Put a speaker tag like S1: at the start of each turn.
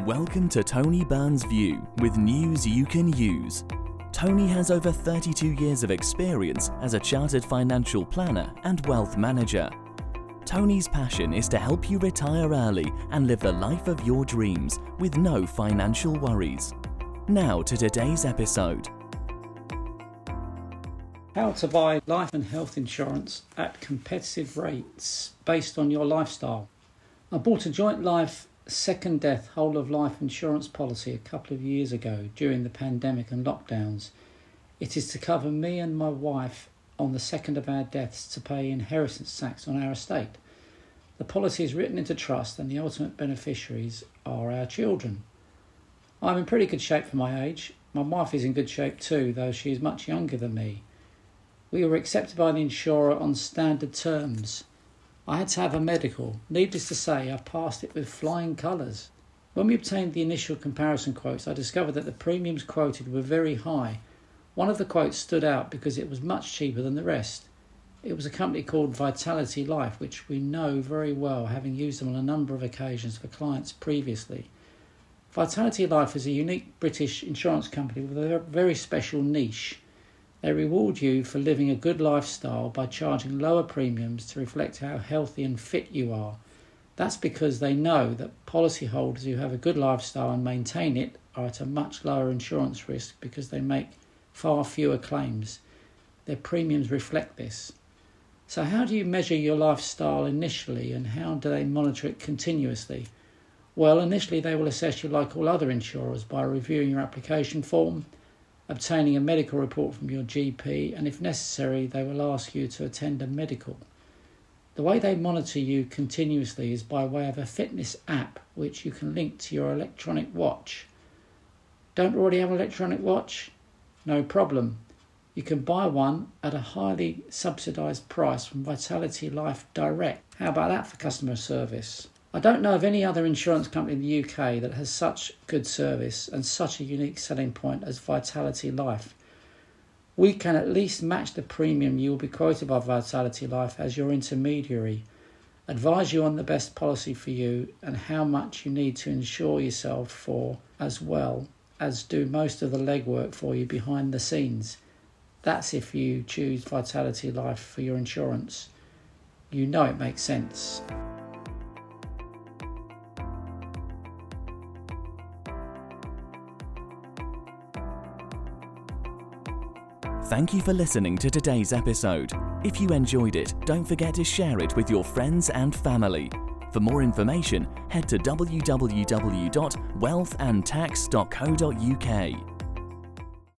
S1: Welcome to Tony Byrne's View with news you can use. Tony has over 32 years of experience as a chartered financial planner and wealth manager. Tony's passion is to help you retire early and live the life of your dreams with no financial worries. Now to today's episode.
S2: How to buy life and health insurance at competitive rates based on your lifestyle. I bought a joint life second death whole of life insurance policy a couple of years ago during the pandemic and lockdowns. It is to cover me and my wife on the second of our deaths to pay inheritance tax on our estate. The policy is written into trust and the ultimate beneficiaries are our children. I'm in pretty good shape for my age. My wife is in good shape too, though she is much younger than me. We were accepted by the insurer on standard terms. I had to have a medical. Needless to say, I passed it with flying colours. When we obtained the initial comparison quotes, I discovered that the premiums quoted were very high. One of the quotes stood out because it was much cheaper than the rest. It was a company called Vitality Life, which we know very well, having used them on a number of occasions for clients previously. Vitality Life is a unique British insurance company with a very special niche. They reward you for living a good lifestyle by charging lower premiums to reflect how healthy and fit you are. That's because they know that policyholders who have a good lifestyle and maintain it are at a much lower insurance risk because they make far fewer claims. Their premiums reflect this. So, how do you measure your lifestyle initially and how do they monitor it continuously? Well, initially, they will assess you like all other insurers by reviewing your application form obtaining a medical report from your GP, and if necessary, they will ask you to attend a medical. The way they monitor you continuously is by way of a fitness app which you can link to your electronic watch. Don't already have an electronic watch? No problem. You can buy one at a highly subsidised price from Vitality Life Direct. How about that for customer service? I don't know of any other insurance company in the UK that has such good service and such a unique selling point as Vitality Life. We can at least match the premium you will be quoted by Vitality Life as your intermediary, advise you on the best policy for you and how much you need to insure yourself for, as well as do most of the legwork for you behind the scenes. That's if you choose Vitality Life for your insurance. You know it makes sense.
S1: Thank you for listening to today's episode. If you enjoyed it, don't forget to share it with your friends and family. For more information, head to www.wealthandtax.co.uk.